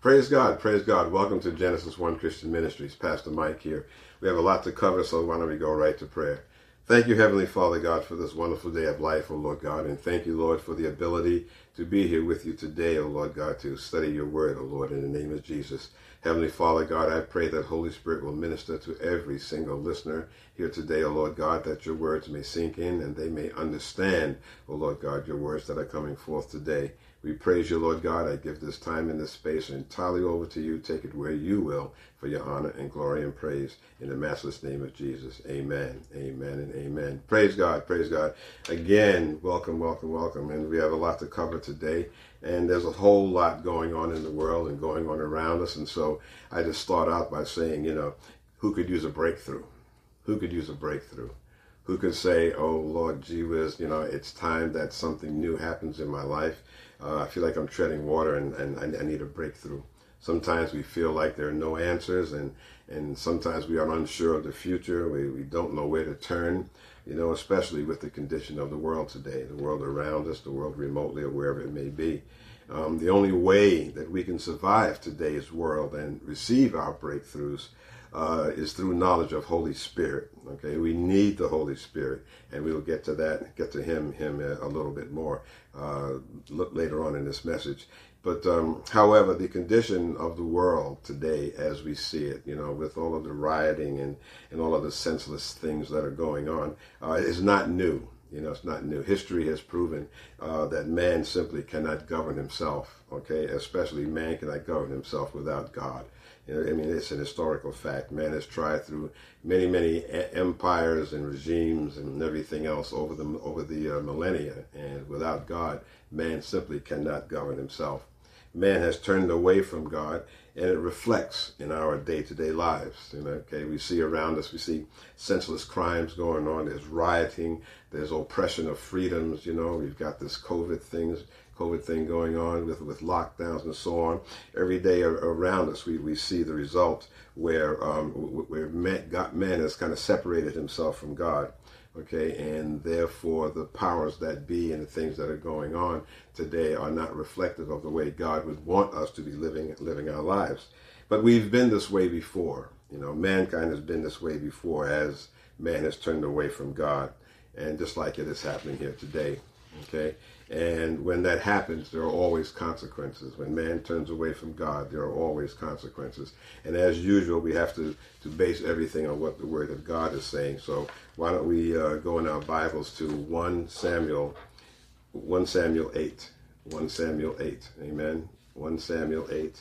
Praise God, praise God. Welcome to Genesis 1 Christian Ministries. Pastor Mike here. We have a lot to cover, so why don't we go right to prayer? Thank you, Heavenly Father God, for this wonderful day of life, O Lord God, and thank you, Lord, for the ability to be here with you today, O Lord God, to study your word, O Lord, in the name of Jesus. Heavenly Father God, I pray that Holy Spirit will minister to every single listener here today, O Lord God, that your words may sink in and they may understand, O Lord God, your words that are coming forth today. We praise you, Lord God. I give this time and this space entirely over to you. Take it where you will for your honor and glory and praise in the matchless name of Jesus. Amen. Amen and amen. Praise God. Praise God. Again, welcome, welcome, welcome. And we have a lot to cover today. And there's a whole lot going on in the world and going on around us. And so I just start out by saying, you know, who could use a breakthrough? Who could use a breakthrough? Who could say, oh, Lord, gee whiz, you know, it's time that something new happens in my life. Uh, I feel like I'm treading water and, and I, I need a breakthrough. Sometimes we feel like there are no answers, and, and sometimes we are unsure of the future. We, we don't know where to turn, you know, especially with the condition of the world today, the world around us, the world remotely, or wherever it may be. Um, the only way that we can survive today's world and receive our breakthroughs uh, is through knowledge of Holy Spirit. Okay, we need the Holy Spirit, and we will get to that, get to Him, Him a, a little bit more uh, later on in this message. But um, however, the condition of the world today, as we see it, you know, with all of the rioting and, and all of the senseless things that are going on, uh, is not new. You know, it's not new. History has proven uh, that man simply cannot govern himself. Okay, especially man cannot govern himself without God. I mean, it's an historical fact. Man has tried through many, many empires and regimes and everything else over the over the uh, millennia, and without God, man simply cannot govern himself. Man has turned away from God, and it reflects in our day-to-day lives. You know, okay, we see around us, we see senseless crimes going on. There's rioting. There's oppression of freedoms. You know, we've got this COVID things COVID thing going on with, with lockdowns and so on. Every day around us, we, we see the result where um, where man, God, man has kind of separated himself from God. Okay, and therefore the powers that be and the things that are going on today are not reflective of the way God would want us to be living living our lives. But we've been this way before. You know, mankind has been this way before as man has turned away from God, and just like it is happening here today. Okay, and when that happens, there are always consequences. When man turns away from God, there are always consequences. And as usual, we have to, to base everything on what the Word of God is saying. So why don't we uh, go in our Bibles to 1 Samuel, 1 Samuel 8. 1 Samuel 8. Amen. 1 Samuel 8.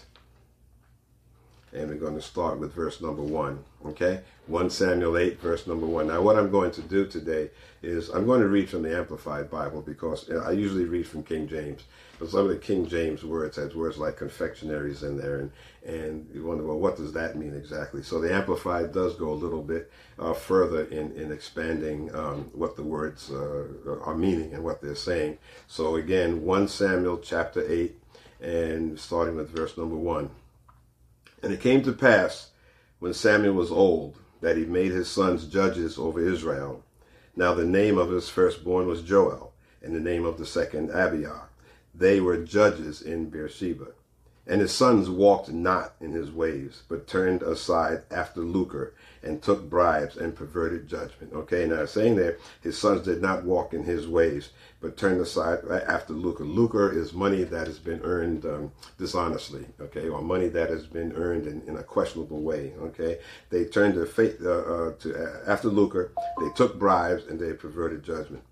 And we're going to start with verse number 1. Okay? 1 Samuel 8, verse number 1. Now, what I'm going to do today is I'm going to read from the Amplified Bible because I usually read from King James. But some of the King James words has words like confectionaries in there, and, and you wonder, well, what does that mean exactly? So the Amplified does go a little bit uh, further in, in expanding um, what the words uh, are meaning and what they're saying. So again, 1 Samuel chapter 8, and starting with verse number 1. And it came to pass, when Samuel was old, that he made his sons judges over Israel. Now the name of his firstborn was Joel, and the name of the second Abiah. They were judges in Beersheba. And his sons walked not in his ways, but turned aside after lucre, and took bribes and perverted judgment. Okay, now saying there, his sons did not walk in his ways, but turned aside after lucre. Lucre is money that has been earned um, dishonestly, okay, or money that has been earned in, in a questionable way. Okay, they turned their faith uh, uh, to uh, after lucre. They took bribes and they perverted judgment.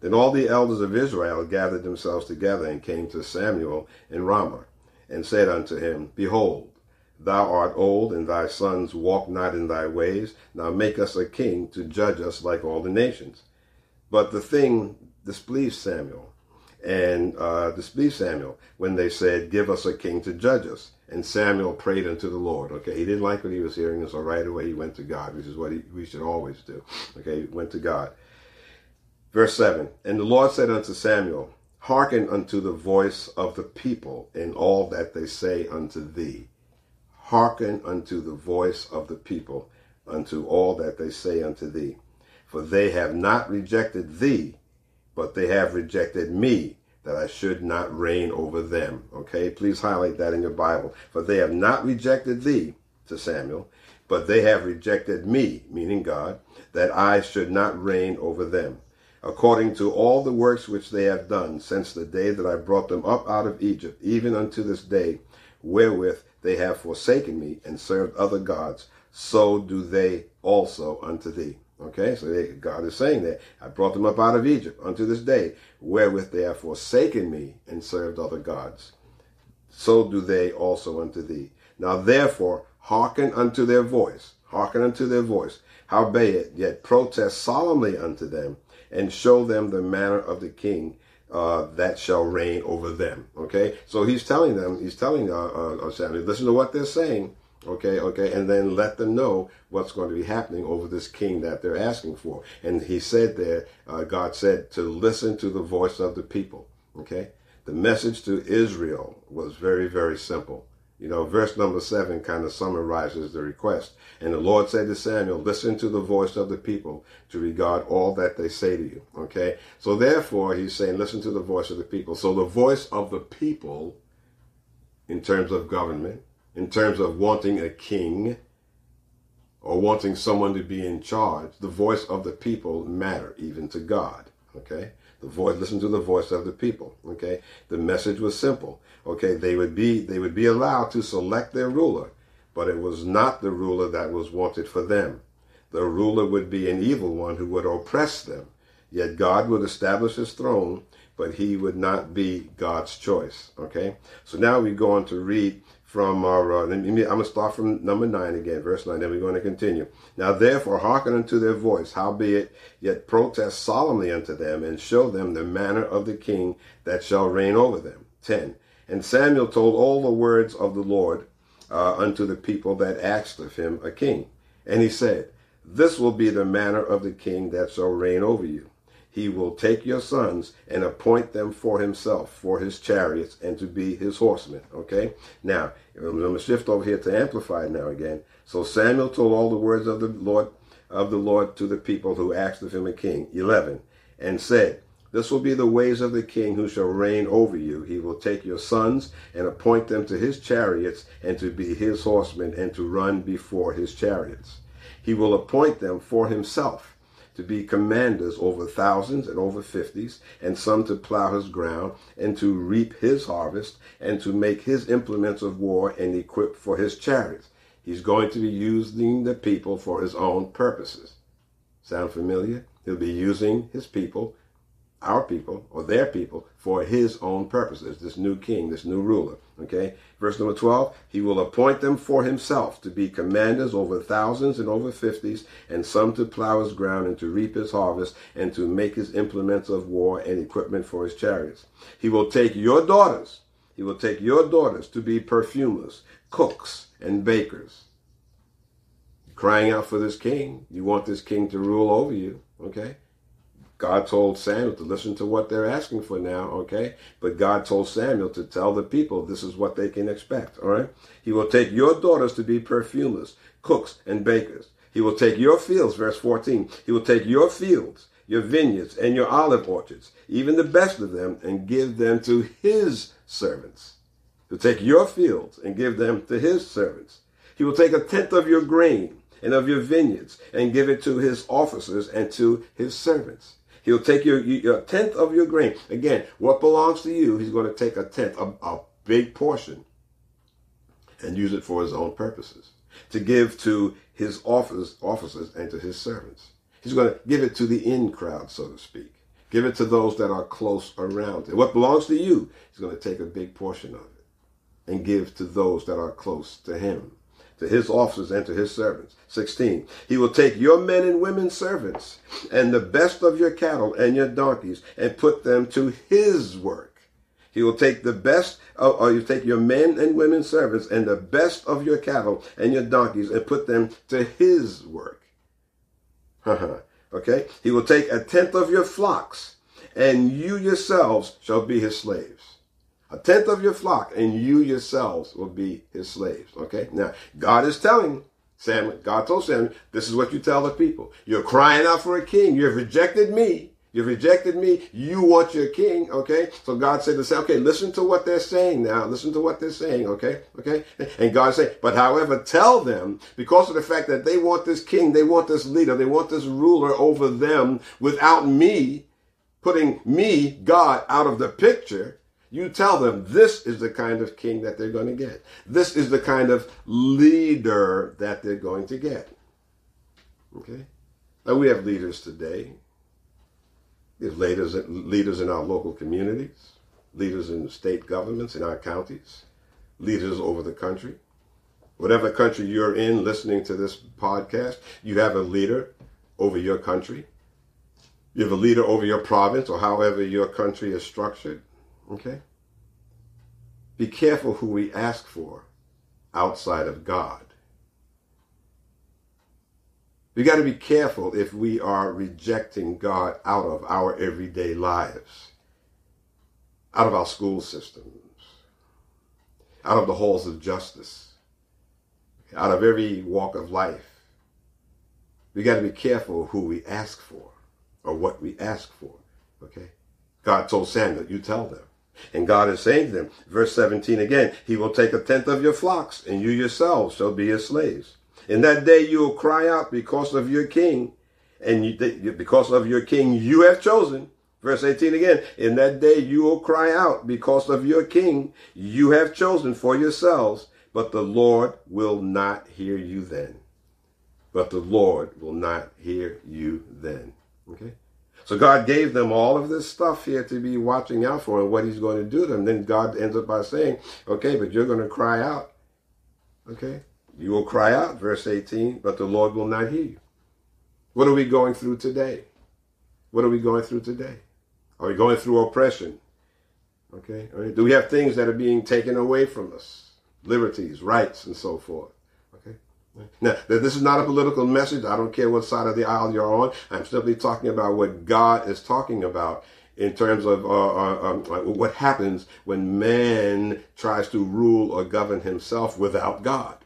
Then all the elders of Israel gathered themselves together and came to Samuel in Ramah and said unto him, Behold, thou art old, and thy sons walk not in thy ways. Now make us a king to judge us like all the nations. But the thing displeased Samuel, and uh, displeased Samuel when they said, Give us a king to judge us. And Samuel prayed unto the Lord. Okay, he didn't like what he was hearing, so right away he went to God, which is what he, we should always do. Okay, he went to God. Verse 7 And the Lord said unto Samuel, Hearken unto the voice of the people in all that they say unto thee. Hearken unto the voice of the people unto all that they say unto thee. For they have not rejected thee, but they have rejected me that I should not reign over them. Okay, please highlight that in your Bible. For they have not rejected thee, to Samuel, but they have rejected me, meaning God, that I should not reign over them, according to all the works which they have done since the day that I brought them up out of Egypt, even unto this day, wherewith they have forsaken me and served other gods, so do they also unto thee. Okay, so they, God is saying that I brought them up out of Egypt unto this day, wherewith they have forsaken me and served other gods. So do they also unto thee. Now therefore hearken unto their voice, hearken unto their voice. Howbeit, yet protest solemnly unto them, and show them the manner of the king uh, that shall reign over them. Okay, so he's telling them, he's telling uh, uh, uh Samuel, listen to what they're saying Okay, okay, and then let them know what's going to be happening over this king that they're asking for. And he said there, uh, God said to listen to the voice of the people. Okay, the message to Israel was very, very simple. You know, verse number seven kind of summarizes the request. And the Lord said to Samuel, listen to the voice of the people to regard all that they say to you. Okay. So therefore, he's saying, listen to the voice of the people. So the voice of the people in terms of government in terms of wanting a king or wanting someone to be in charge, the voice of the people matter even to God. Okay? The voice listen to the voice of the people. Okay? The message was simple. Okay, they would be they would be allowed to select their ruler, but it was not the ruler that was wanted for them. The ruler would be an evil one who would oppress them. Yet God would establish his throne, but he would not be God's choice. Okay? So now we go on to read from our, uh, I'm going to start from number 9 again, verse 9, then we're going to continue. Now therefore hearken unto their voice, howbeit yet protest solemnly unto them, and show them the manner of the king that shall reign over them. 10. And Samuel told all the words of the Lord uh, unto the people that asked of him a king. And he said, This will be the manner of the king that shall reign over you he will take your sons and appoint them for himself, for his chariots, and to be his horsemen. Okay? Now, I'm going to shift over here to Amplify now again. So Samuel told all the words of the Lord of the Lord to the people who asked of him a king. 11. And said, This will be the ways of the king who shall reign over you. He will take your sons and appoint them to his chariots and to be his horsemen and to run before his chariots. He will appoint them for himself to be commanders over thousands and over fifties, and some to plow his ground, and to reap his harvest, and to make his implements of war and equip for his chariots. He's going to be using the people for his own purposes. Sound familiar? He'll be using his people our people or their people for his own purposes, this new king, this new ruler. Okay? Verse number 12, he will appoint them for himself to be commanders over thousands and over fifties, and some to plow his ground and to reap his harvest, and to make his implements of war and equipment for his chariots. He will take your daughters, he will take your daughters to be perfumers, cooks, and bakers. Crying out for this king. You want this king to rule over you. Okay? God told Samuel to listen to what they're asking for now, okay? But God told Samuel to tell the people this is what they can expect, all right? He will take your daughters to be perfumers, cooks, and bakers. He will take your fields, verse 14. He will take your fields, your vineyards, and your olive orchards, even the best of them, and give them to his servants. He'll take your fields and give them to his servants. He will take a tenth of your grain and of your vineyards and give it to his officers and to his servants. He'll take your, your tenth of your grain. Again, what belongs to you, he's going to take a tenth, a, a big portion, and use it for his own purposes. To give to his office, officers and to his servants. He's going to give it to the in crowd, so to speak. Give it to those that are close around him. What belongs to you, he's going to take a big portion of it and give to those that are close to him to his officers and to his servants. 16. He will take your men and women servants and the best of your cattle and your donkeys and put them to his work. He will take the best, of, or you take your men and women servants and the best of your cattle and your donkeys and put them to his work. okay? He will take a tenth of your flocks and you yourselves shall be his slaves a tenth of your flock, and you yourselves will be his slaves. Okay? Now, God is telling Samuel, God told Samuel, this is what you tell the people. You're crying out for a king. You have rejected me. You've rejected me. You want your king. Okay. So God said to say, okay, listen to what they're saying now. Listen to what they're saying. Okay. Okay. And God said, but however, tell them because of the fact that they want this king, they want this leader, they want this ruler over them without me putting me, God, out of the picture. You tell them this is the kind of king that they're going to get. This is the kind of leader that they're going to get. Okay? Now we have leaders today there's leaders, leaders in our local communities, leaders in state governments, in our counties, leaders over the country. Whatever country you're in listening to this podcast, you have a leader over your country. You have a leader over your province or however your country is structured. Okay? Be careful who we ask for outside of God. We got to be careful if we are rejecting God out of our everyday lives, out of our school systems, out of the halls of justice, out of every walk of life. We got to be careful who we ask for or what we ask for. Okay? God told Samuel, you tell them. And God is saying to them, verse 17 again, He will take a tenth of your flocks, and you yourselves shall be His slaves. In that day you will cry out because of your king, and you, because of your king you have chosen. Verse 18 again, in that day you will cry out because of your king you have chosen for yourselves, but the Lord will not hear you then. But the Lord will not hear you then. Okay? So God gave them all of this stuff here to be watching out for and what he's going to do to them. Then God ends up by saying, okay, but you're going to cry out. Okay? You will cry out, verse 18, but the Lord will not hear you. What are we going through today? What are we going through today? Are we going through oppression? Okay. Do we have things that are being taken away from us? Liberties, rights, and so forth. Now, this is not a political message. I don't care what side of the aisle you're on. I'm simply talking about what God is talking about in terms of uh, uh, um, what happens when man tries to rule or govern himself without God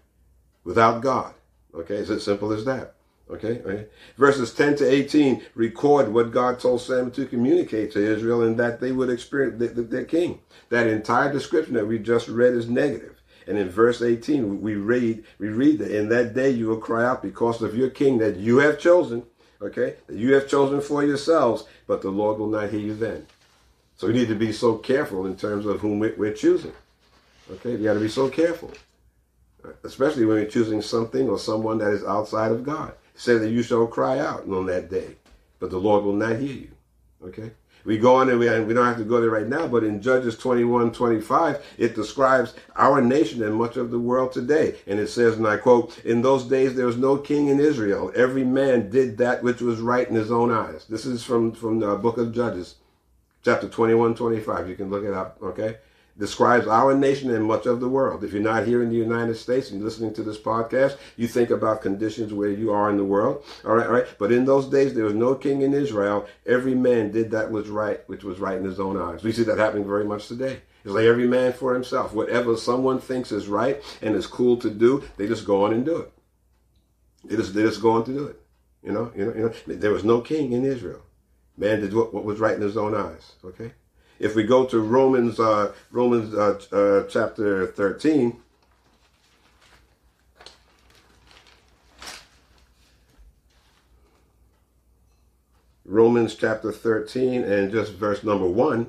without God. Okay, it's as simple as that. Okay, okay. Verses 10 to 18 record what God told Samuel to communicate to Israel and that they would experience the, the, their king. That entire description that we just read is negative. And in verse 18, we read, we read that in that day you will cry out because of your king that you have chosen, okay, that you have chosen for yourselves, but the Lord will not hear you then. So we need to be so careful in terms of whom we're choosing. Okay, you got to be so careful especially when you're choosing something or someone that is outside of God. It says that you shall cry out on that day, but the Lord will not hear you. Okay? We go on and we, and we don't have to go there right now, but in Judges 21, 25, it describes our nation and much of the world today. And it says, and I quote, in those days there was no king in Israel. Every man did that which was right in his own eyes. This is from, from the book of Judges, chapter 21, 25. You can look it up, okay? Describes our nation and much of the world. If you're not here in the United States and listening to this podcast, you think about conditions where you are in the world. All right, all right. But in those days, there was no king in Israel. Every man did that was right, which was right in his own eyes. We see that happening very much today. It's like every man for himself. Whatever someone thinks is right and is cool to do, they just go on and do it. They just, they just go on to do it. You know, you know, you know. There was no king in Israel. Man did what, what was right in his own eyes. Okay. If we go to Romans, uh, Romans uh, uh, chapter 13, Romans chapter 13 and just verse number 1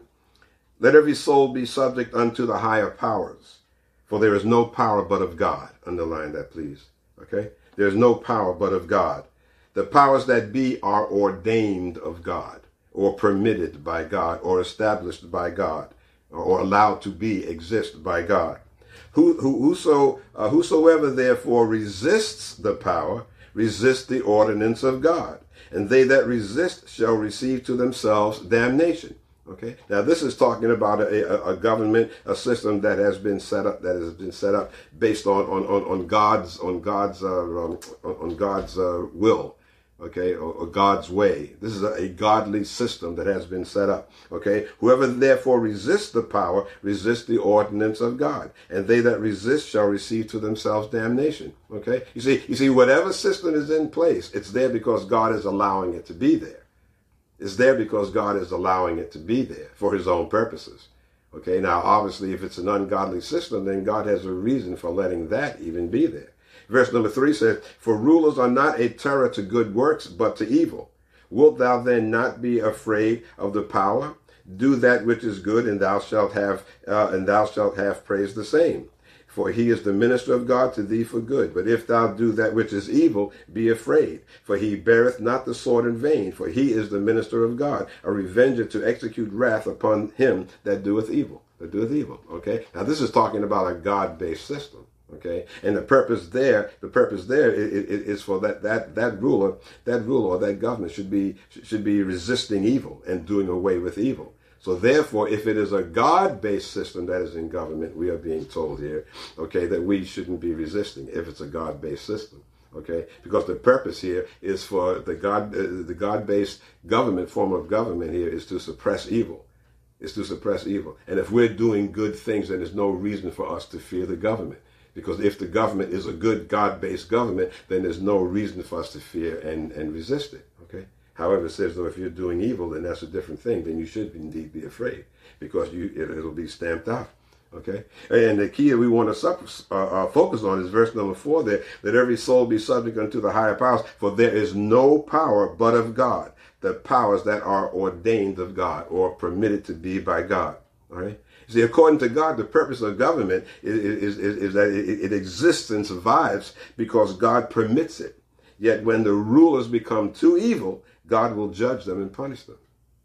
Let every soul be subject unto the higher powers, for there is no power but of God. Underline that, please. Okay? There's no power but of God. The powers that be are ordained of God or permitted by God or established by God or allowed to be exist by God. Who, who, whoso, uh, whosoever therefore resists the power resists the ordinance of God, and they that resist shall receive to themselves damnation. Okay. Now this is talking about a, a, a, government, a system that has been set up, that has been set up based on on, on, on God's on God's uh, um, on God's uh, will okay, or, or, God's way. This is a, a, godly system that has been set up, okay? Whoever therefore resists the power resists the ordinance of God, and they that resist shall receive to themselves damnation, okay? You see, you see, whatever system is in place, it's there because God is allowing it to be there. It's there because God is allowing it to be there for his own purposes. Okay, now obviously if it's an ungodly system, then God has a reason for letting that even be there. Verse number three says, For rulers are not a terror to good works, but to evil. Wilt thou then not be afraid of the power? Do that which is good, and thou shalt have, uh, and thou shalt have praise the same. For he is the minister of God to thee for good. But if thou do that which is evil, be afraid. For he beareth not the sword in vain. For he is the minister of God, a revenger to execute wrath upon him that doeth evil. That doeth evil. Okay. Now this is talking about a God-based system. Okay, and the purpose there, the purpose there is, is for that that that ruler, that ruler or that government should be should be resisting evil and doing away with evil. So therefore, if it is a God-based system that is in government, we are being told here, okay, that we shouldn't be resisting if it's a God-based system. Okay, because the purpose here is for the God, uh, the God-based government form of government here is to suppress evil, is to suppress evil. And if we're doing good things, then there's no reason for us to fear the government. Because if the government is a good God-based government, then there's no reason for us to fear and, and resist it. Okay. However, it says though if you're doing evil, then that's a different thing. Then you should indeed be afraid because you it, will be stamped out. Okay, and the key that we want to uh, uh, focus on is verse number four there, that every soul be subject unto the higher powers, for there is no power but of God, the powers that are ordained of God or permitted to be by God. All right. See, according to God, the purpose of government is, is, is, is that it, it exists and survives because God permits it. Yet when the rulers become too evil, God will judge them and punish them.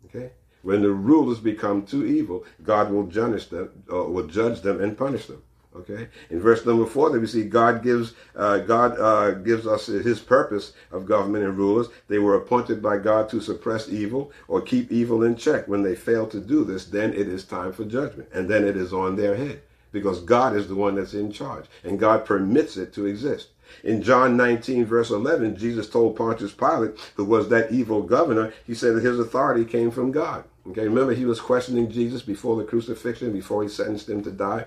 Okay? When the rulers become too evil, God will judge them, uh, will judge them and punish them. Okay. In verse number four, there we see God gives uh, God uh, gives us His purpose of government and rulers. They were appointed by God to suppress evil or keep evil in check. When they fail to do this, then it is time for judgment, and then it is on their head because God is the one that's in charge, and God permits it to exist. In John 19, verse 11, Jesus told Pontius Pilate, who was that evil governor, he said that his authority came from God. Okay, remember he was questioning Jesus before the crucifixion, before he sentenced him to die.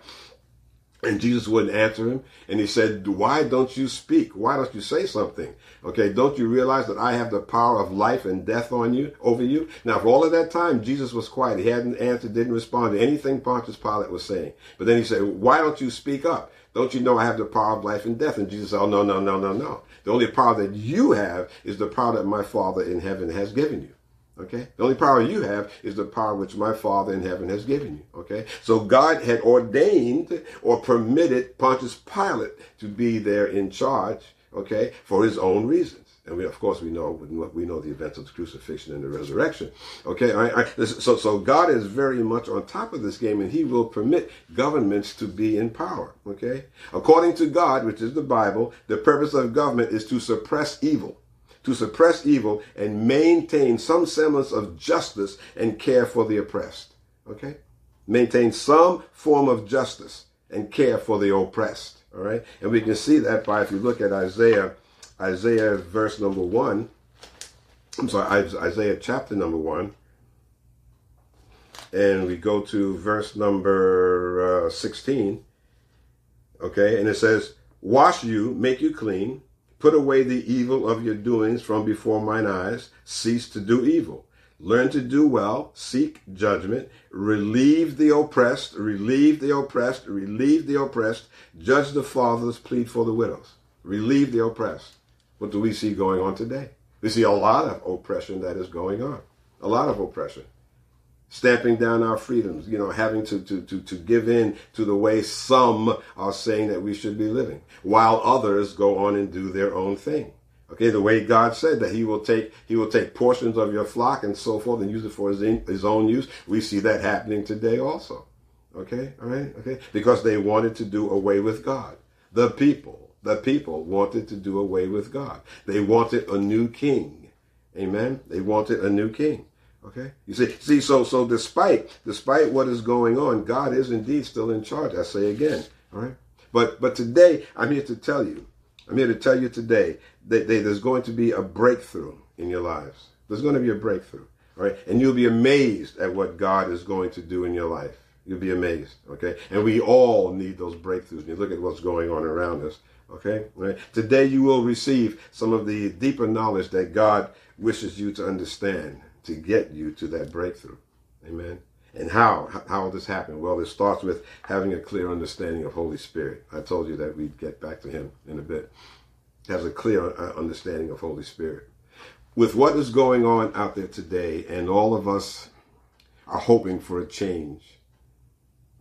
And Jesus wouldn't answer him. And he said, Why don't you speak? Why don't you say something? Okay, don't you realize that I have the power of life and death on you, over you? Now, for all of that time, Jesus was quiet. He hadn't answered, didn't respond to anything Pontius Pilate was saying. But then he said, Why don't you speak up? Don't you know I have the power of life and death? And Jesus said, Oh, no, no, no, no, no. The only power that you have is the power that my Father in heaven has given you. Okay? The only power you have is the power which my Father in heaven has given you. Okay? So God had ordained or permitted Pontius Pilate to be there in charge, okay, for his own reasons. And we, of course, we know we know the events of the crucifixion and the resurrection. Okay, I, I, so so God is very much on top of this game, and He will permit governments to be in power. Okay, according to God, which is the Bible, the purpose of government is to suppress evil, to suppress evil and maintain some semblance of justice and care for the oppressed. Okay, maintain some form of justice and care for the oppressed. All right, and we can see that by if you look at Isaiah Isaiah verse number one. I'm sorry, Isaiah chapter number one. And we go to verse number uh, 16. Okay, and it says, Wash you, make you clean, put away the evil of your doings from before mine eyes, cease to do evil. Learn to do well, seek judgment, relieve the oppressed, relieve the oppressed, relieve the oppressed, judge the fatherless, plead for the widows, relieve the oppressed. What do we see going on today? We see a lot of oppression that is going on. A lot of oppression. Stamping down our freedoms, you know, having to, to, to, to give in to the way some are saying that we should be living, while others go on and do their own thing. Okay, the way God said that He will take He will take portions of your flock and so forth and use it for His, in, his own use. We see that happening today also. Okay, all right, okay, because they wanted to do away with God, the people the people wanted to do away with God. They wanted a new king. Amen. They wanted a new king. Okay. You see, see, so so despite despite what is going on, God is indeed still in charge. I say again. All right. But but today I'm here to tell you, I'm here to tell you today that there's going to be a breakthrough in your lives. There's going to be a breakthrough. All right. And you'll be amazed at what God is going to do in your life. You'll be amazed. Okay. And we all need those breakthroughs. You look at what's going on around us. Okay? Right? Today you will receive some of the deeper knowledge that God wishes you to understand. To get you to that breakthrough. Amen. And how? How will this happen? Well, it starts with having a clear understanding of Holy Spirit. I told you that we'd get back to him in a bit. Has a clear uh, understanding of Holy Spirit. With what is going on out there today, and all of us are hoping for a change.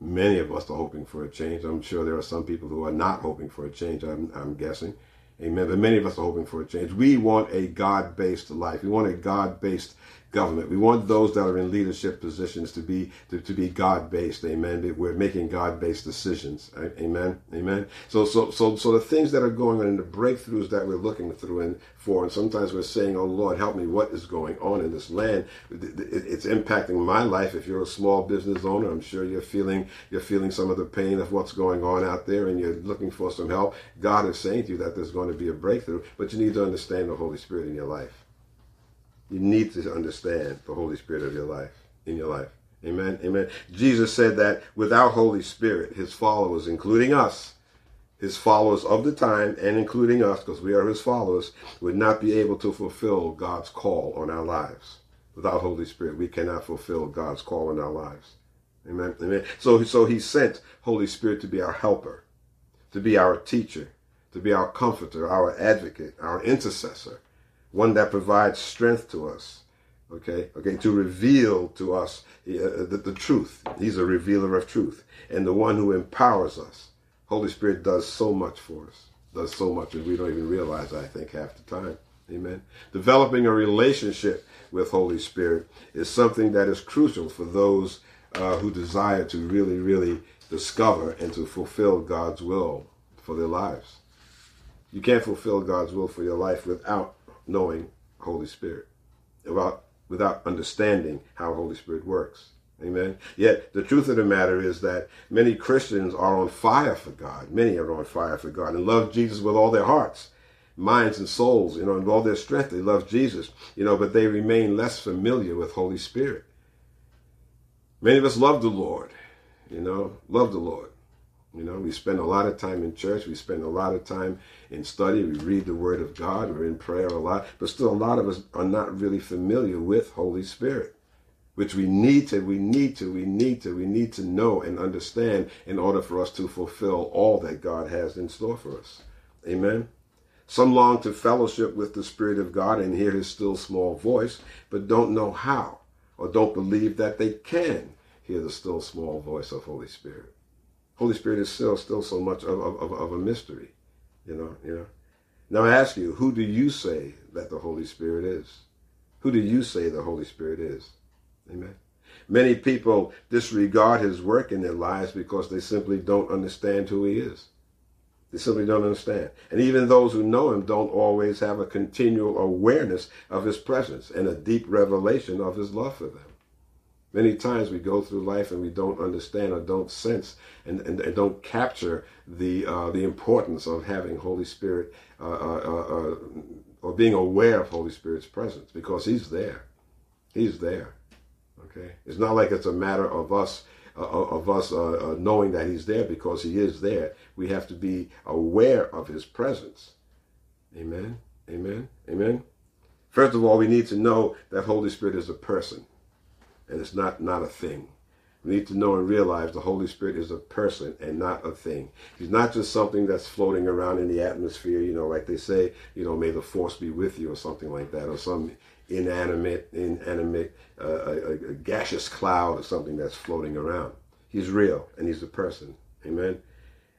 Many of us are hoping for a change. I'm sure there are some people who are not hoping for a change, I'm, I'm guessing. Amen. But many of us are hoping for a change. We want a God based life. We want a God based government. We want those that are in leadership positions to be to, to be God based. Amen. We're making God based decisions. Amen. Amen. So so so so the things that are going on and the breakthroughs that we're looking through and for, and sometimes we're saying, "Oh Lord, help me! What is going on in this land? It's impacting my life." If you're a small business owner, I'm sure you're feeling you're feeling some of the pain of what's going on out there, and you're looking for some help. God is saying to you that there's going to be a breakthrough, but you need to understand the Holy Spirit in your life. You need to understand the Holy Spirit of your life, in your life. Amen. Amen. Jesus said that without Holy Spirit, his followers, including us, his followers of the time and including us, because we are his followers, would not be able to fulfill God's call on our lives. Without Holy Spirit, we cannot fulfill God's call on our lives. Amen. Amen. So, so he sent Holy Spirit to be our helper, to be our teacher, to be our comforter, our advocate, our intercessor, one that provides strength to us. Okay, okay, to reveal to us uh, the, the truth. He's a revealer of truth, and the one who empowers us. Holy Spirit does so much for us, does so much, and we don't even realize. I think half the time. Amen. Developing a relationship with Holy Spirit is something that is crucial for those uh, who desire to really, really discover and to fulfill God's will for their lives. You can't fulfill God's will for your life without knowing Holy Spirit, without, without understanding how Holy Spirit works. Amen. Yet the truth of the matter is that many Christians are on fire for God. Many are on fire for God and love Jesus with all their hearts, minds, and souls. You know, and all their strength. They love Jesus. You know, but they remain less familiar with Holy Spirit. Many of us love the Lord. You know, love the Lord. You know, we spend a lot of time in church. We spend a lot of time in study. We read the Word of God. We're in prayer a lot. But still, a lot of us are not really familiar with Holy Spirit, which we need to, we need to, we need to, we need to know and understand in order for us to fulfill all that God has in store for us. Amen. Some long to fellowship with the Spirit of God and hear His still small voice, but don't know how or don't believe that they can hear the still small voice of Holy Spirit. Holy Spirit is still still so much of, of, of a mystery. You know, you know. Now I ask you, who do you say that the Holy Spirit is? Who do you say the Holy Spirit is? Amen. Many people disregard his work in their lives because they simply don't understand who he is. They simply don't understand. And even those who know him don't always have a continual awareness of his presence and a deep revelation of his love for them. Many times we go through life and we don't understand or don't sense and, and, and don't capture the uh, the importance of having Holy Spirit uh, uh, uh, uh or being aware of Holy Spirit's presence because He's there. He's there. Okay, it's not like it's a matter of us uh, of us knowing that He's there because He is there. We have to be aware of His presence. Amen. Amen. Amen. First of all, we need to know that Holy Spirit is a person and it's not not a thing. We need to know and realize the Holy Spirit is a person and not a thing. He's not just something that's floating around in the atmosphere, you know, like they say, you know, may the force be with you or something like that, or some inanimate, inanimate, uh, a, a gaseous cloud or something that's floating around. He's real and he's a person. Amen.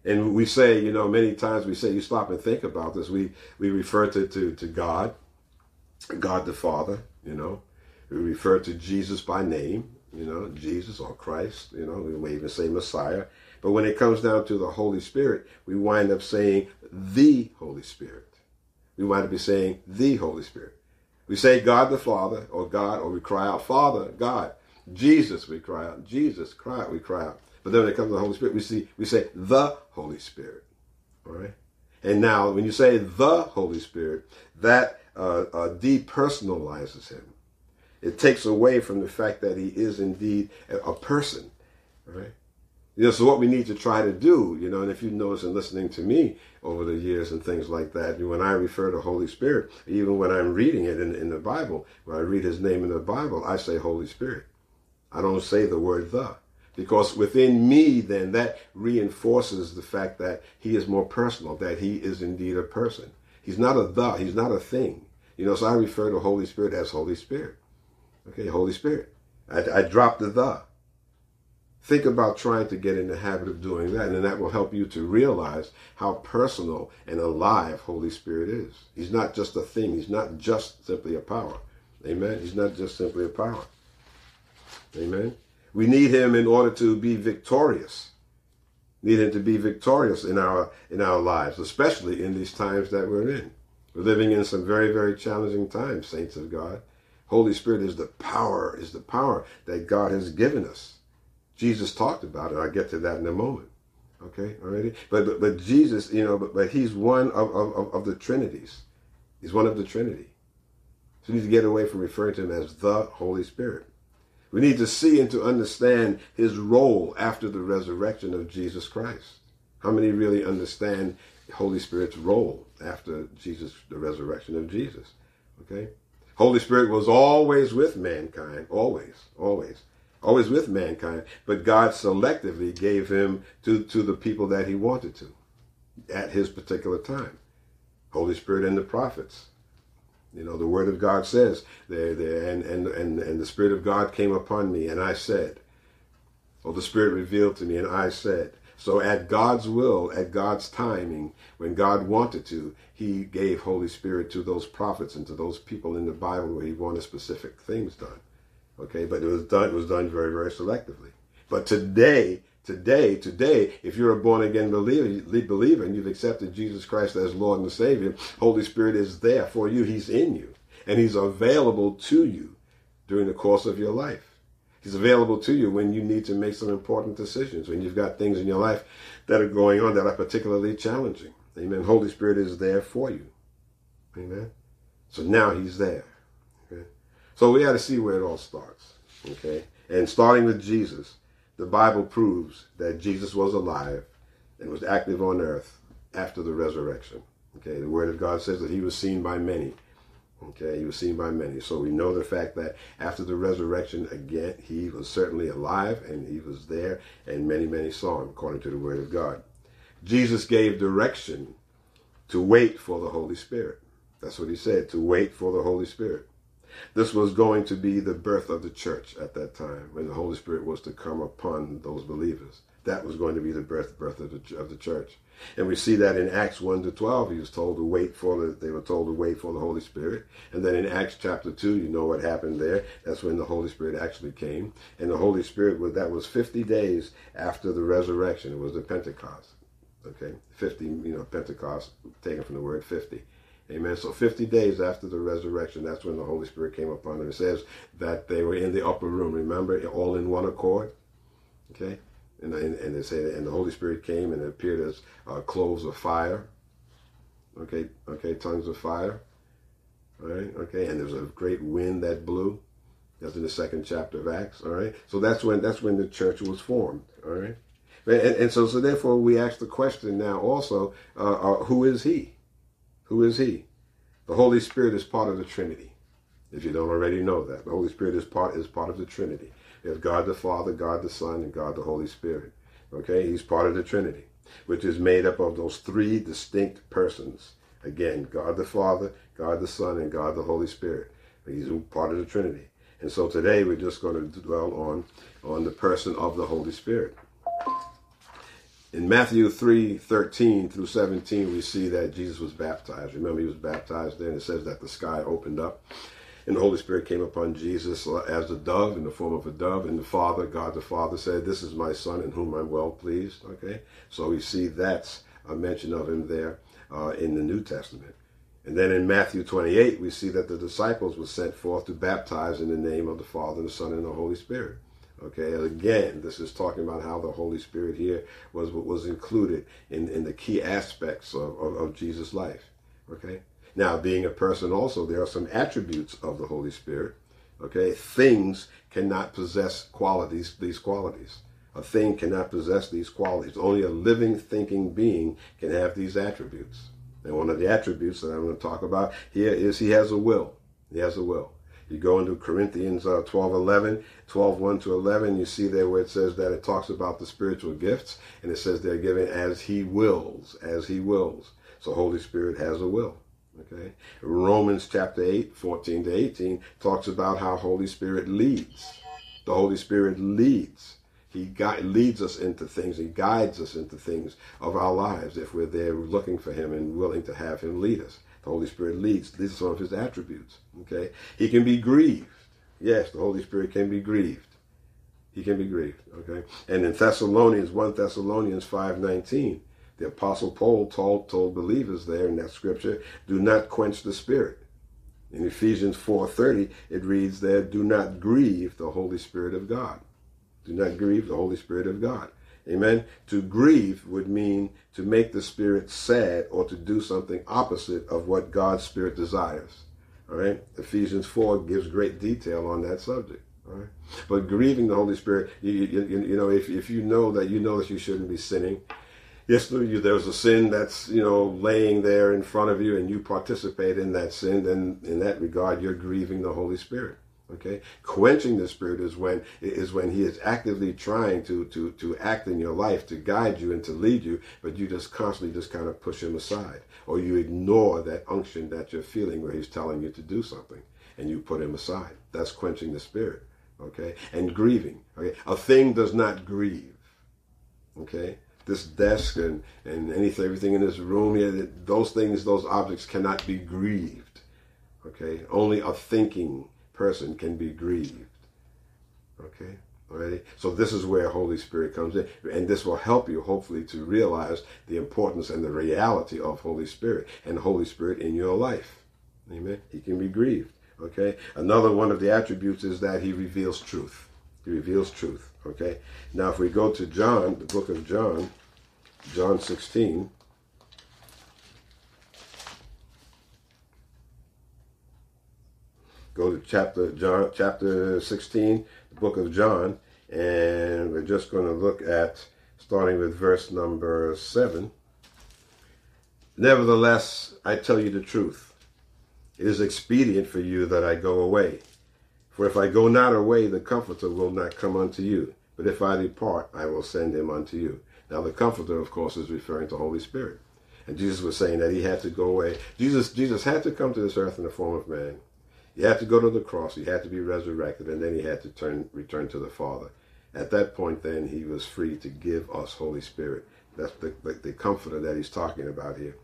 And we say, you know, many times we say, you stop and think about this. We we refer to to, to God, God the Father, you know, we refer to Jesus by name, you know, Jesus or Christ, you know, we may even say Messiah. But when it comes down to the Holy Spirit, we wind up saying the Holy Spirit. We wind up be saying the Holy Spirit. We say God the Father or God, or we cry out Father, God. Jesus, we cry out. Jesus, cry out, we cry out. But then when it comes to the Holy Spirit, we see we say the Holy Spirit. All right. And now, when you say the Holy Spirit, that uh, uh, depersonalizes him. It takes away from the fact that he is indeed a person, right? You know, so what we need to try to do, you know, and if you notice in listening to me over the years and things like that, when I refer to Holy Spirit, even when I'm reading it in, in the Bible, when I read his name in the Bible, I say Holy Spirit. I don't say the word the. Because within me, then, that reinforces the fact that he is more personal, that he is indeed a person. He's not a the, he's not a thing. You know, so I refer to Holy Spirit as Holy Spirit. Okay, Holy Spirit. I, I drop the the. Think about trying to get in the habit of doing that, and that will help you to realize how personal and alive Holy Spirit is. He's not just a thing, He's not just simply a power. Amen? He's not just simply a power. Amen? We need Him in order to be victorious. Need Him to be victorious in our in our lives, especially in these times that we're in. We're living in some very, very challenging times, saints of God. Holy Spirit is the power, is the power that God has given us. Jesus talked about it. I'll get to that in a moment. Okay, already. But but, but Jesus, you know, but, but he's one of, of, of the Trinities. He's one of the Trinity. So we need to get away from referring to him as the Holy Spirit. We need to see and to understand his role after the resurrection of Jesus Christ. How many really understand Holy Spirit's role after Jesus, the resurrection of Jesus? Okay? Holy Spirit was always with mankind, always, always always with mankind, but God selectively gave him to, to the people that he wanted to at his particular time. Holy Spirit and the prophets. You know, the word of God says, there, there, and, and, and, and the Spirit of God came upon me, and I said, or the Spirit revealed to me, and I said. So at God's will, at God's timing, when God wanted to, he gave Holy Spirit to those prophets and to those people in the Bible where he wanted specific things done. Okay, but it was done it was done very, very selectively. But today, today, today, if you're a born again believer, believer and you've accepted Jesus Christ as Lord and Savior, Holy Spirit is there for you. He's in you. And He's available to you during the course of your life. He's available to you when you need to make some important decisions, when you've got things in your life that are going on that are particularly challenging. Amen. Holy Spirit is there for you. Amen. So now He's there. Okay? So we got to see where it all starts. Okay? And starting with Jesus, the Bible proves that Jesus was alive and was active on earth after the resurrection. Okay, the Word of God says that he was seen by many. Okay, he was seen by many. So we know the fact that after the resurrection, again, he was certainly alive and he was there, and many, many saw him, according to the Word of God. Jesus gave direction to wait for the Holy Spirit. That's what he said, to wait for the Holy Spirit. This was going to be the birth of the church at that time, when the Holy Spirit was to come upon those believers. That was going to be the birth, birth of, the, of the church. And we see that in Acts 1 to 12, he was told to wait for the, they were told to wait for the Holy Spirit. And then in Acts chapter 2, you know what happened there. That's when the Holy Spirit actually came. And the Holy Spirit, was, that was 50 days after the resurrection. It was the Pentecost. Okay, 50, you know, Pentecost, taken from the word 50. Amen. So 50 days after the resurrection, that's when the Holy Spirit came upon them. It says that they were in the upper room, remember, all in one accord. Okay? And, and, they say, and the Holy Spirit came and appeared as uh, cloves of fire. Okay, okay, tongues of fire. All right, okay, and there's a great wind that blew. That's in the second chapter of Acts. All right, so that's when that's when the church was formed. All right, and, and so so therefore we ask the question now also, uh, uh, who is He? Who is he? The Holy Spirit is part of the Trinity. If you don't already know that, the Holy Spirit is part is part of the Trinity. There's God the Father, God the Son, and God the Holy Spirit. Okay, he's part of the Trinity, which is made up of those three distinct persons. Again, God the Father, God the Son, and God the Holy Spirit. He's part of the Trinity. And so today we're just going to dwell on on the person of the Holy Spirit. In Matthew 3 13 through 17, we see that Jesus was baptized. Remember, he was baptized then. It says that the sky opened up and the Holy Spirit came upon Jesus as a dove in the form of a dove. And the Father, God the Father, said, This is my Son in whom I'm well pleased. Okay? So we see that's a mention of him there uh, in the New Testament. And then in Matthew 28, we see that the disciples were sent forth to baptize in the name of the Father, the Son, and the Holy Spirit. Okay, again, this is talking about how the Holy Spirit here was was included in, in the key aspects of, of, of Jesus' life. Okay, now being a person also, there are some attributes of the Holy Spirit. Okay, things cannot possess qualities, these qualities. A thing cannot possess these qualities. Only a living, thinking being can have these attributes. And one of the attributes that I'm going to talk about here is he has a will. He has a will. You go into Corinthians uh, 12, 11, 12, 1 to 11, you see there where it says that it talks about the spiritual gifts, and it says they're given as he wills, as he wills. So Holy Spirit has a will. Okay. Romans chapter 8, 14 to 18 talks about how Holy Spirit leads. The Holy Spirit leads. He guide, leads us into things. He guides us into things of our lives if we're there looking for Him and willing to have Him lead us. The Holy Spirit leads. These are some of His attributes. Okay. He can be grieved. Yes, the Holy Spirit can be grieved. He can be grieved. Okay. And in Thessalonians, 1 Thessalonians 5.19, the Apostle Paul told, told believers there in that scripture, do not quench the Spirit. In Ephesians 4.30, it reads there, do not grieve the Holy Spirit of God. Do not grieve the Holy Spirit of God. Amen. To grieve would mean to make the Spirit sad or to do something opposite of what God's Spirit desires. All right. Ephesians 4 gives great detail on that subject. All right. But grieving the Holy Spirit, you, you, you know, if, if you know that you know that you shouldn't be sinning, yes, there's a sin that's, you know, laying there in front of you and you participate in that sin, then in that regard, you're grieving the Holy Spirit. Okay, quenching the spirit is when is when he is actively trying to to to act in your life to guide you and to lead you, but you just constantly just kind of push him aside, or you ignore that unction that you're feeling where he's telling you to do something, and you put him aside. That's quenching the spirit. Okay, and grieving. Okay, a thing does not grieve. Okay, this desk and and anything, everything in this room here, those things, those objects cannot be grieved. Okay, only a thinking person can be grieved. Okay? Already? So this is where Holy Spirit comes in. And this will help you, hopefully, to realize the importance and the reality of Holy Spirit and Holy Spirit in your life. Amen? He can be grieved. Okay? Another one of the attributes is that he reveals truth. He reveals truth. Okay? Now, if we go to John, the book of John, John 16, go to chapter John, chapter 16, the book of John, and we're just going to look at starting with verse number 7. Nevertheless, I tell you the truth. It is expedient for you that I go away. For if I go not away, the Comforter will not come unto you. But if I depart, I will send him unto you. Now, the Comforter, of course, is referring to Holy Spirit. And Jesus was saying that he had to go away. Jesus, Jesus had to come to this earth in the form of man. He had to go to the cross. He had to be resurrected, and then he had to turn, return to the Father. At that point, then he was free to give us Holy Spirit. That's the, the, the comforter that he's talking about here.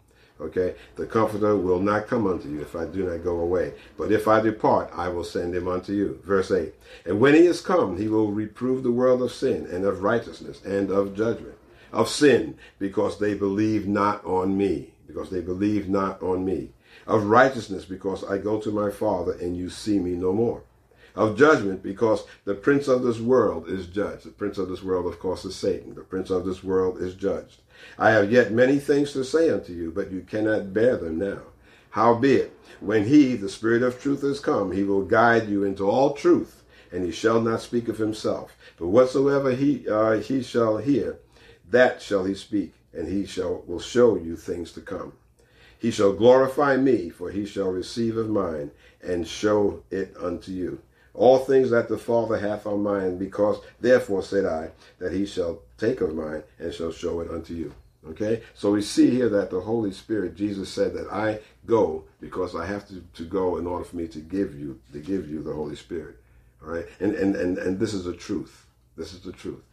Okay, the comforter will not come unto you if I do not go away. But if I depart, I will send him unto you. Verse 8. And when he is come, he will reprove the world of sin and of righteousness and of judgment. Of sin, because they believe not on me. Because they believe not on me of righteousness because I go to my Father and you see me no more. Of judgment because the prince of this world is judged. The prince of this world, of course, is Satan. The prince of this world is judged. I have yet many things to say unto you, but you cannot bear them now. Howbeit, when he, the Spirit of truth, is come, he will guide you into all truth, and he shall not speak of himself. But whatsoever he uh, he shall hear, that shall he speak, and he shall will show you things to come. He shall glorify me, for he shall receive of mine and show it unto you. All things that the Father hath are mine, because therefore said I, that he shall take of mine and shall show it unto you. Okay? So we see here that the Holy Spirit, Jesus said that I go because I have to, to go in order for me to give you, to give you the Holy Spirit. All right? And, and, and, and this is the truth. This is the truth.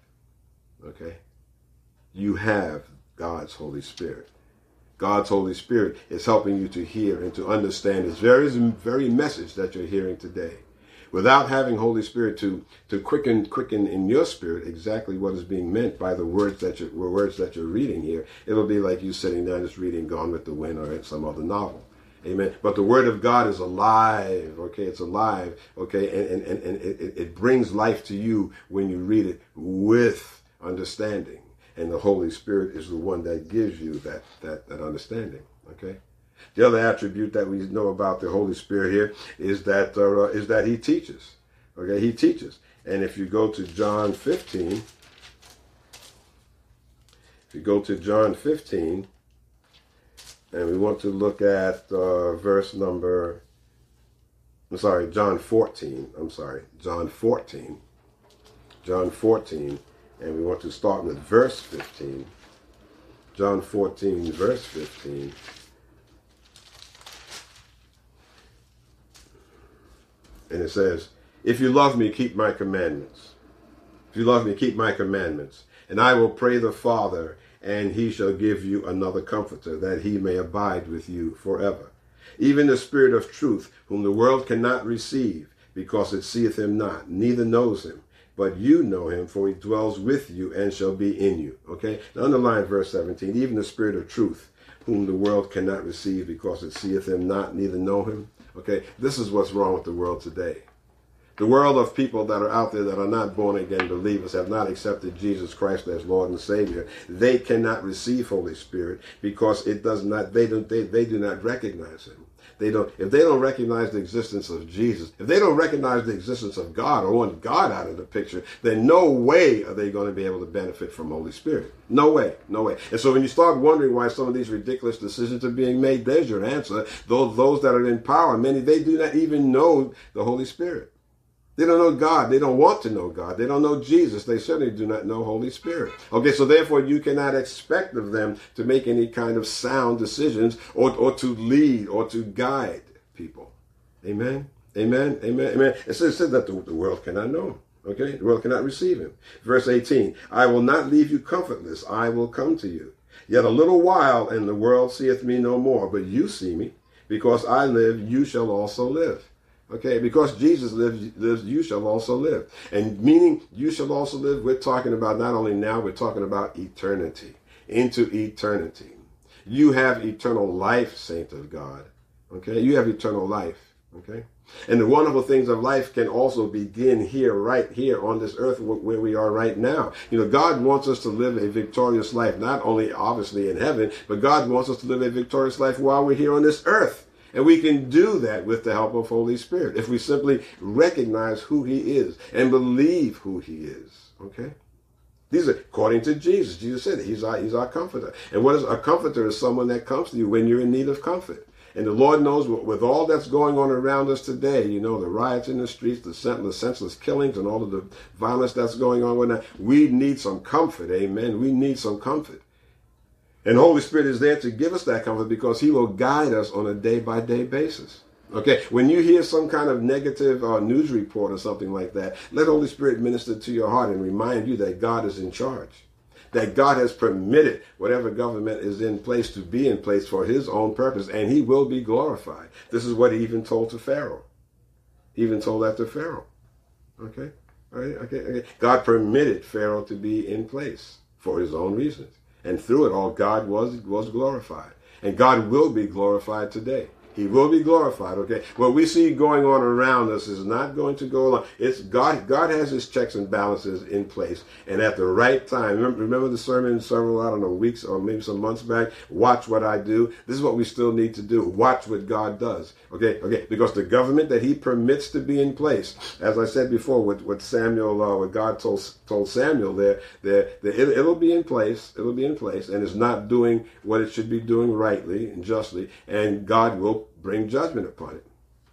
Okay? You have God's Holy Spirit. God's Holy Spirit is helping you to hear and to understand this very, very message that you're hearing today. Without having Holy Spirit to, to quicken, quicken in your spirit exactly what is being meant by the words that you words that you're reading here, it'll be like you sitting down just reading Gone with the Wind or some other novel. Amen. But the word of God is alive. Okay, it's alive. Okay, and, and, and, it, it brings life to you when you read it with understanding and the Holy Spirit is the one that gives you that that, that understanding. Okay. The other attribute that we know about the Holy Spirit here is that uh, is that He teaches. Okay, He teaches. And if you go to John 15, if you go to John 15, and we want to look at uh, verse number, I'm sorry, John 14. I'm sorry, John 14. John 14, and we want to start with verse 15. John 14, verse 15. And it says, If you love me, keep my commandments. If you love me, keep my commandments. And I will pray the Father, and he shall give you another comforter, that he may abide with you forever. Even the Spirit of truth, whom the world cannot receive, because it seeth him not, neither knows him. But you know him, for he dwells with you and shall be in you. Okay? Now underline verse 17. Even the Spirit of truth, whom the world cannot receive, because it seeth him not, neither know him. Okay? This is what's wrong with the world today. The world of people that are out there that are not born again believers have not accepted Jesus Christ as Lord and Savior. They cannot receive Holy Spirit because it does not they don't they, they do not recognize him. They don't if they don't recognize the existence of Jesus, if they don't recognize the existence of God or want God out of the picture, then no way are they going to be able to benefit from Holy Spirit. No way, no way. And so when you start wondering why some of these ridiculous decisions are being made, there's your answer. Those those that are in power, many they do not even know the Holy Spirit. They don't know God. They don't want to know God. They don't know Jesus. They certainly do not know Holy Spirit. Okay, so therefore you cannot expect of them to make any kind of sound decisions or, or to lead or to guide people. Amen. Amen. Amen. Amen. It says, it says that the, the world cannot know. Okay, the world cannot receive him. Verse 18, I will not leave you comfortless. I will come to you. Yet a little while, and the world seeth me no more. But you see me. Because I live, you shall also live. Okay, because Jesus lives, lives, you shall also live. And meaning you shall also live, we're talking about not only now, we're talking about eternity, into eternity. You have eternal life, saint of God. Okay, you have eternal life. Okay, and the wonderful things of life can also begin here, right here on this earth where we are right now. You know, God wants us to live a victorious life, not only obviously in heaven, but God wants us to live a victorious life while we're here on this earth. And we can do that with the help of Holy Spirit if we simply recognize who He is and believe who He is. Okay? These are according to Jesus. Jesus said He's our, He's our comforter. And what is a comforter is someone that comes to you when you're in need of comfort. And the Lord knows with all that's going on around us today, you know, the riots in the streets, the senseless, senseless killings, and all of the violence that's going on we need some comfort. Amen. We need some comfort. And Holy Spirit is there to give us that comfort because He will guide us on a day by day basis. Okay, when you hear some kind of negative uh, news report or something like that, let Holy Spirit minister to your heart and remind you that God is in charge. That God has permitted whatever government is in place to be in place for his own purpose, and he will be glorified. This is what he even told to Pharaoh. He even told that to Pharaoh. Okay? All right? Okay, okay. God permitted Pharaoh to be in place for his own reasons. And through it all, God was, was glorified. And God will be glorified today. He will be glorified. Okay. What we see going on around us is not going to go along. It's God. God has His checks and balances in place, and at the right time. Remember, remember the sermon several I don't know weeks or maybe some months back. Watch what I do. This is what we still need to do. Watch what God does. Okay. Okay. Because the government that He permits to be in place, as I said before, with what Samuel, uh, what God told told Samuel there, there, there it, it'll be in place. It'll be in place, and it's not doing what it should be doing rightly and justly, and God will bring judgment upon it.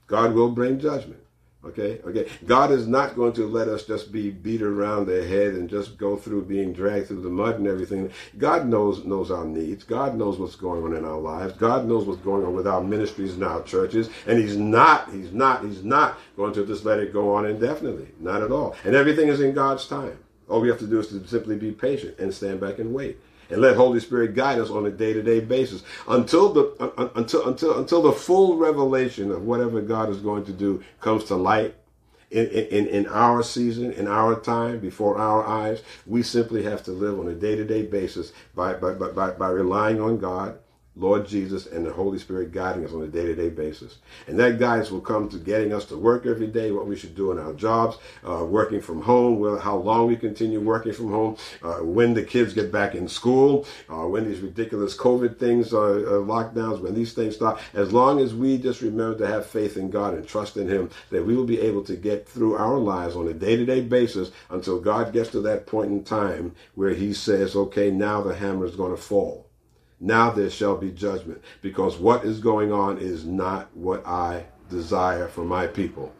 God will bring judgment. Okay, okay. God is not going to let us just be beat around the head and just go through being dragged through the mud and everything. God knows knows our needs. God knows what's going on in our lives. God knows what's going on with our ministries and our churches. And He's not, He's not, He's not going to just let it go on indefinitely. Not at all. And everything is in God's time. All we have to do is to simply be patient and stand back and wait and let Holy Spirit guide us on a day-to-day basis until the uh, until until until the full revelation of whatever God is going to do comes to light in, in, in our season, in our time, before our eyes. We simply have to live on a day-to-day basis by by, by, by relying on God Lord Jesus and the Holy Spirit guiding us on a day to day basis. And that guidance will come to getting us to work every day, what we should do in our jobs, uh, working from home, well, how long we continue working from home, uh, when the kids get back in school, uh, when these ridiculous COVID things, uh, lockdowns, when these things stop. As long as we just remember to have faith in God and trust in Him, that we will be able to get through our lives on a day to day basis until God gets to that point in time where He says, okay, now the hammer is going to fall now there shall be judgment, because what is going on is not what I desire for my people.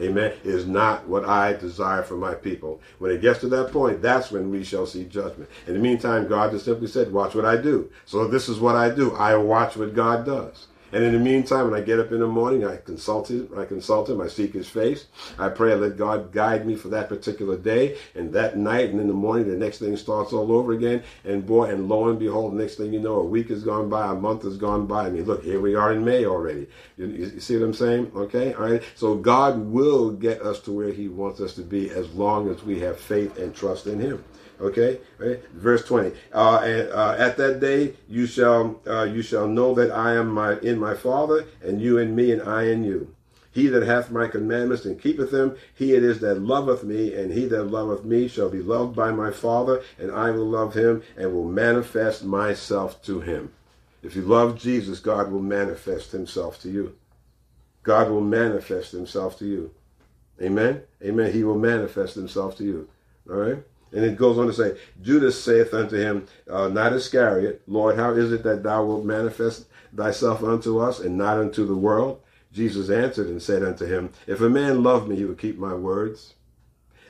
Amen. Is not what I desire for my people. When it gets to that point, that's when we shall see judgment. In the meantime, God just simply said, Watch what I do. So this is what I do. I watch what God does. And in the meantime, when I get up in the morning, I consult him, I consult him, I seek his face. I pray, I let God guide me for that particular day. And that night and in the morning, the next thing starts all over again. And boy, and lo and behold, next thing you know, a week has gone by, a month has gone by. I mean, look, here we are in May already. You, you see what I'm saying? Okay? All right. So God will get us to where he wants us to be as long as we have faith and trust in him. Okay, right? verse twenty. Uh, and uh, at that day you shall uh, you shall know that I am my in my Father, and you in me, and I in you. He that hath my commandments and keepeth them, he it is that loveth me, and he that loveth me shall be loved by my Father, and I will love him, and will manifest myself to him. If you love Jesus, God will manifest himself to you. God will manifest himself to you. Amen? Amen. He will manifest himself to you. All right? And it goes on to say, Judas saith unto him, uh, not Iscariot, Lord, how is it that thou wilt manifest thyself unto us and not unto the world? Jesus answered and said unto him, If a man love me, he will keep my words,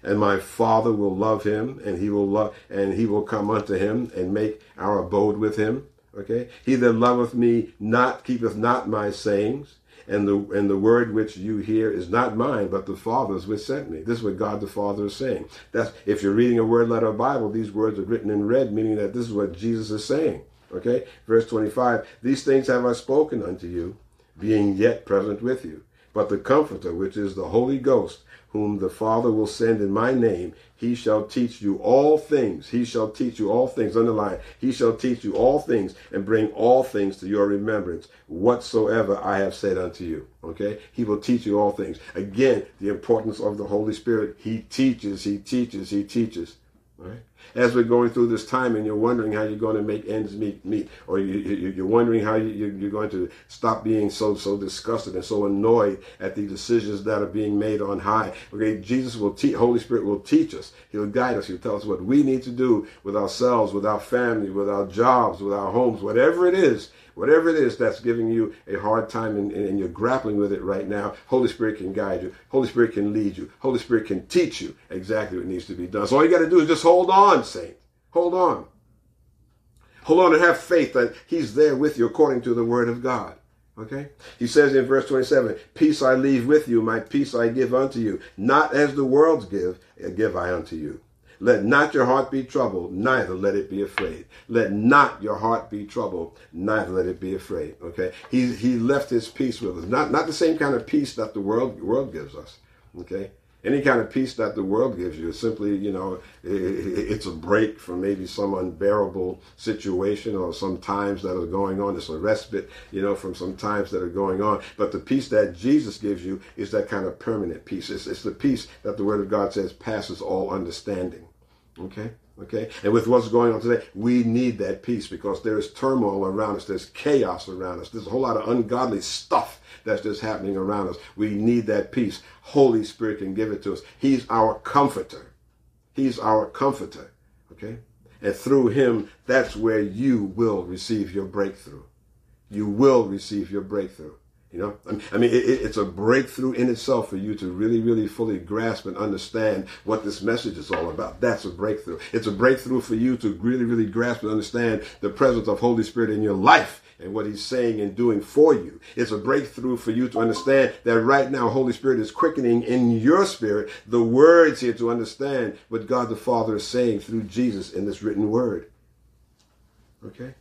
and my Father will love him, and he will love, and he will come unto him and make our abode with him. Okay, he that loveth me not keepeth not my sayings, and the and the word which you hear is not mine, but the Father's which sent me. This is what God the Father is saying. That's if you're reading a word letter Bible, these words are written in red, meaning that this is what Jesus is saying. Okay, verse 25. These things have I spoken unto you, being yet present with you. But the Comforter, which is the Holy Ghost, whom the Father will send in my name, he shall teach you all things. He shall teach you all things. Underline, he shall teach you all things and bring all things to your remembrance, whatsoever I have said unto you. Okay? He will teach you all things. Again, the importance of the Holy Spirit. He teaches, he teaches, he teaches. Right? As we're going through this time and you're wondering how you're going to make ends meet, meet or you, are wondering how you, are going to stop being so so disgusted and so annoyed at the decisions that are being made on high. Okay, Jesus will teach, Holy Spirit will teach us. He'll guide us. He'll tell us what we need to do with ourselves, with our family, with our jobs, with our homes, whatever it is Whatever it is that's giving you a hard time and, and, you're grappling with it right now, Holy Spirit can guide you. Holy Spirit can lead you. Holy Spirit can teach you exactly what needs to be done. So all you got to do is just hold on, saint. Hold on. Hold on and have faith that He's there with you according to the Word of God. Okay? He says in verse 27, Peace I leave with you, my peace I give unto you. Not as the world's give, uh, give I unto you. Let not your heart be troubled, neither let it be afraid. Let not your heart be troubled, neither let it be afraid. Okay? He he left his peace with us. Not not the same kind of peace that the world world gives us. Okay? Any kind of peace that the world gives you is simply, you know, it's a break from maybe some unbearable situation or some times that are going on. It's a respite, you know, from some times that are going on. But the peace that Jesus gives you is that kind of permanent peace. It's, it's the peace that the Word of God says passes all understanding. Okay? Okay? And with what's going on today, we need that peace because there is turmoil around us, there's chaos around us, there's a whole lot of ungodly stuff that's just happening around us. We need that peace. Holy Spirit can give it to us. He's our comforter. He's our comforter. Okay? And through him, that's where you will receive your breakthrough. You will receive your breakthrough. You know, I mean, it's a breakthrough in itself for you to really, really fully grasp and understand what this message is all about. That's a breakthrough. It's a breakthrough for you to really, really grasp and understand the presence of Holy Spirit in your life and what he's saying and doing for you. It's a breakthrough for you to understand that right now Holy Spirit is quickening in your spirit the words here to understand what God the Father is saying through Jesus in this written word. Okay?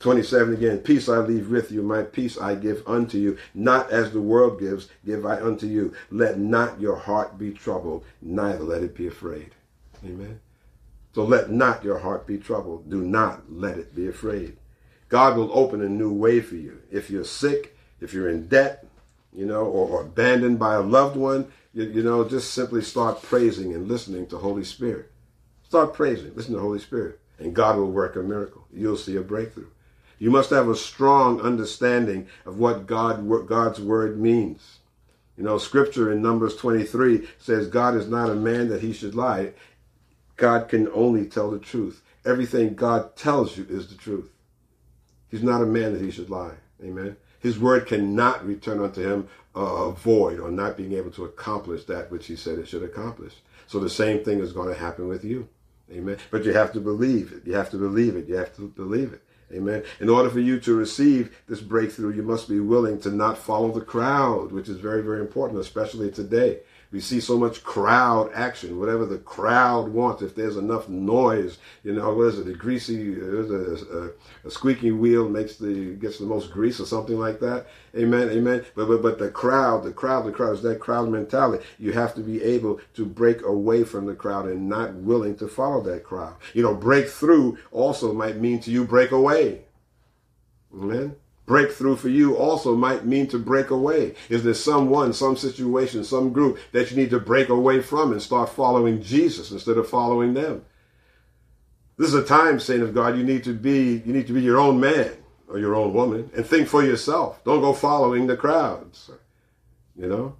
27 again, peace I leave with you, my peace I give unto you, not as the world gives, give I unto you. Let not your heart be troubled, neither let it be afraid. Amen. So let not your heart be troubled. Do not let it be afraid. God will open a new way for you. If you're sick, if you're in debt, you know, or, or abandoned by a loved one, you, you know, just simply start praising and listening to Holy Spirit. Start praising, listen to Holy Spirit, and God will work a miracle. You'll see a breakthrough. You must have a strong understanding of what God, God's word means. You know, scripture in Numbers 23 says God is not a man that he should lie. God can only tell the truth. Everything God tells you is the truth. He's not a man that he should lie. Amen. His word cannot return unto him uh, void or not being able to accomplish that which he said it should accomplish. So the same thing is going to happen with you. Amen. But you have to believe it. You have to believe it. You have to believe it. Amen. In order for you to receive this breakthrough, you must be willing to not follow the crowd, which is very, very important, especially today. We see so much crowd action, whatever the crowd wants. If there's enough noise, you know, what is it? The greasy, a, a, uh, a squeaky wheel makes the gets the most grease or something like that. Amen, amen. But but but the crowd, the crowd, the crowd is that crowd mentality. You have to be able to break away from the crowd and not willing to follow that crowd. You know, break through also might mean to you break away. Amen breakthrough for you also might mean to break away. Is there someone, some situation, some group that you need to break away from and start following Jesus instead of following them? This is a time, saint of God, you need to be you need to be your own man or your own woman and think for yourself. Don't go following the crowds. You know?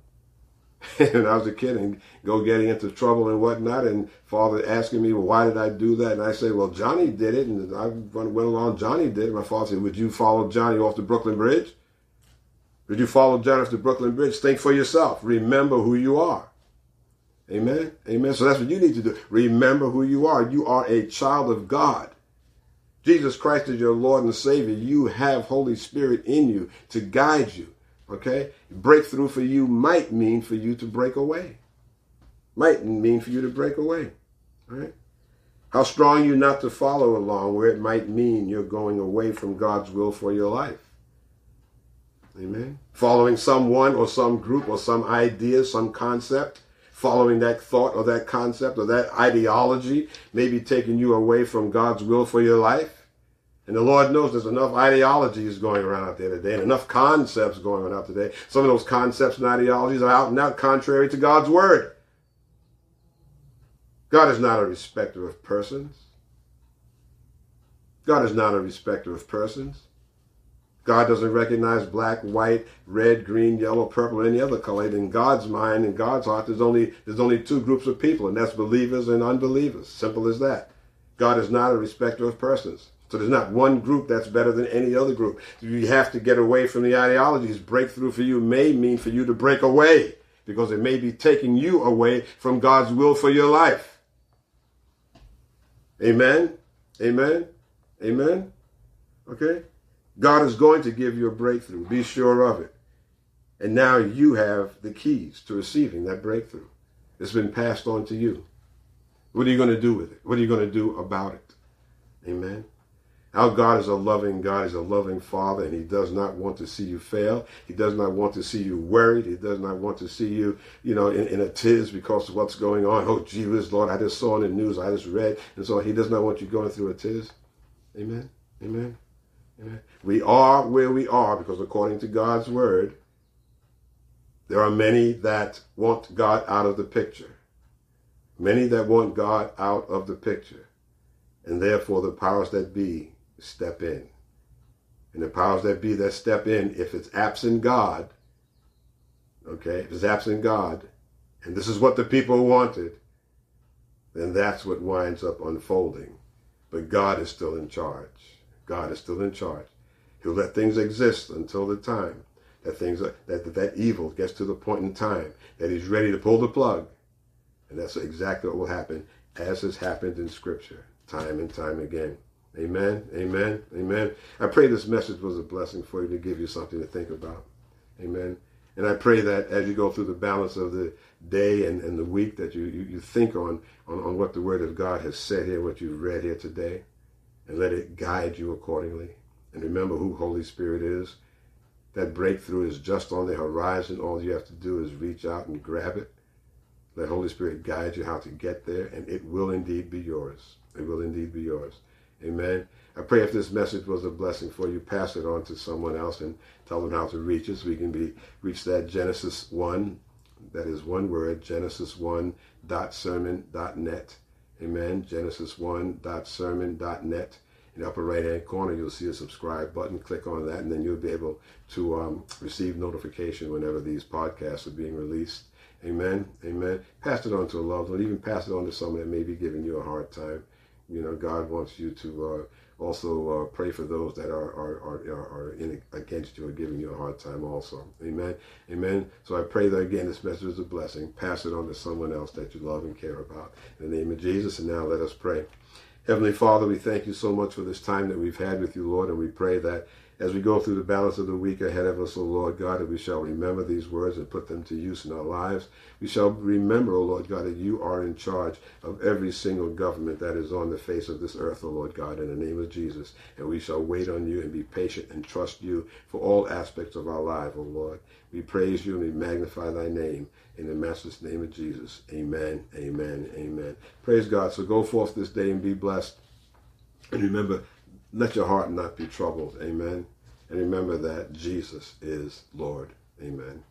when I was a kid and go getting into trouble and whatnot, and father asking me, well, why did I do that? And I say, well, Johnny did it, and I went along, Johnny did it. My father said, would you follow Johnny off the Brooklyn Bridge? Would you follow Johnny off the Brooklyn Bridge? Think for yourself. Remember who you are. Amen. Amen. So that's what you need to do. Remember who you are. You are a child of God. Jesus Christ is your Lord and Savior. You have Holy Spirit in you to guide you Okay? Breakthrough for you might mean for you to break away. Might mean for you to break away. Right? How strong you not to follow along where it might mean you're going away from God's will for your life. Amen. Following someone or some group or some idea, some concept, following that thought or that concept or that ideology, maybe taking you away from God's will for your life. And the Lord knows there's enough ideologies going around out there today and enough concepts going on out today. Some of those concepts and ideologies are out and out contrary to God's word. God is not a respecter of persons. God is not a respecter of persons. God doesn't recognize black, white, red, green, yellow, purple, any other color. In God's mind, in God's heart, there's only there's only two groups of people, and that's believers and unbelievers. Simple as that. God is not a respecter of persons. So there's not one group that's better than any other group. You have to get away from the ideologies. Breakthrough for you may mean for you to break away because it may be taking you away from God's will for your life. Amen. Amen. Amen. Okay? God is going to give you a breakthrough. Be sure of it. And now you have the keys to receiving that breakthrough. It's been passed on to you. What are you going to do with it? What are you going to do about it? Amen. Our God is a loving God. He's a loving Father, and He does not want to see you fail. He does not want to see you worried. He does not want to see you, you know, in, in a tiz because of what's going on. Oh, Jesus, Lord, I just saw in the news, I just read. And so He does not want you going through a tiz. Amen. Amen. Amen. We are where we are because according to God's word, there are many that want God out of the picture. Many that want God out of the picture. And therefore the powers that be step in. And the powers that be that step in, if it's absent God, okay, if it's absent God, and this is what the people wanted, then that's what winds up unfolding. But God is still in charge. God is still in charge. He'll let things exist until the time that things that, that that evil gets to the point in time that he's ready to pull the plug. And that's exactly what will happen, as has happened in Scripture, time and time again. Amen. Amen. Amen. I pray this message was a blessing for you to give you something to think about. Amen. And I pray that as you go through the balance of the day and, and the week that you, you, you think on, on, on what the Word of God has said here, what you've read here today, and let it guide you accordingly. And remember who Holy Spirit is. That breakthrough is just on the horizon. All you have to do is reach out and grab it. Let Holy Spirit guide you how to get there, and it will indeed be yours. It will indeed be yours. Amen. I pray if this message was a blessing for you, pass it on to someone else and tell them how to reach us. We can be reach that Genesis 1, that is one word, genesis1.sermon.net. Amen. Genesis1.sermon.net. In the upper right hand corner, you'll see a subscribe button. Click on that, and then you'll be able to um, receive notification whenever these podcasts are being released. Amen. Amen. Pass it on to a loved one. Even pass it on to someone that may be giving you a hard time. You know, God wants you to uh, also uh, pray for those that are are, are, are in, against you or giving you a hard time also. Amen. Amen. So I pray that again this message is a blessing. Pass it on to someone else that you love and care about. In the name of Jesus. And now let us pray. Heavenly Father, we thank you so much for this time that we've had with you, Lord, and we pray that as we go through the balance of the week ahead of us, O Lord God, that we shall remember these words and put them to use in our lives. We shall remember, O Lord God, that you are in charge of every single government that is on the face of this earth, O Lord God, in the name of Jesus. And we shall wait on you and be patient and trust you for all aspects of our life, O Lord. We praise you and we magnify thy name in the Master's name of Jesus. Amen, amen, amen. Praise God. So go forth this day and be blessed. And remember, let your heart not be troubled. Amen. And remember that Jesus is Lord. Amen.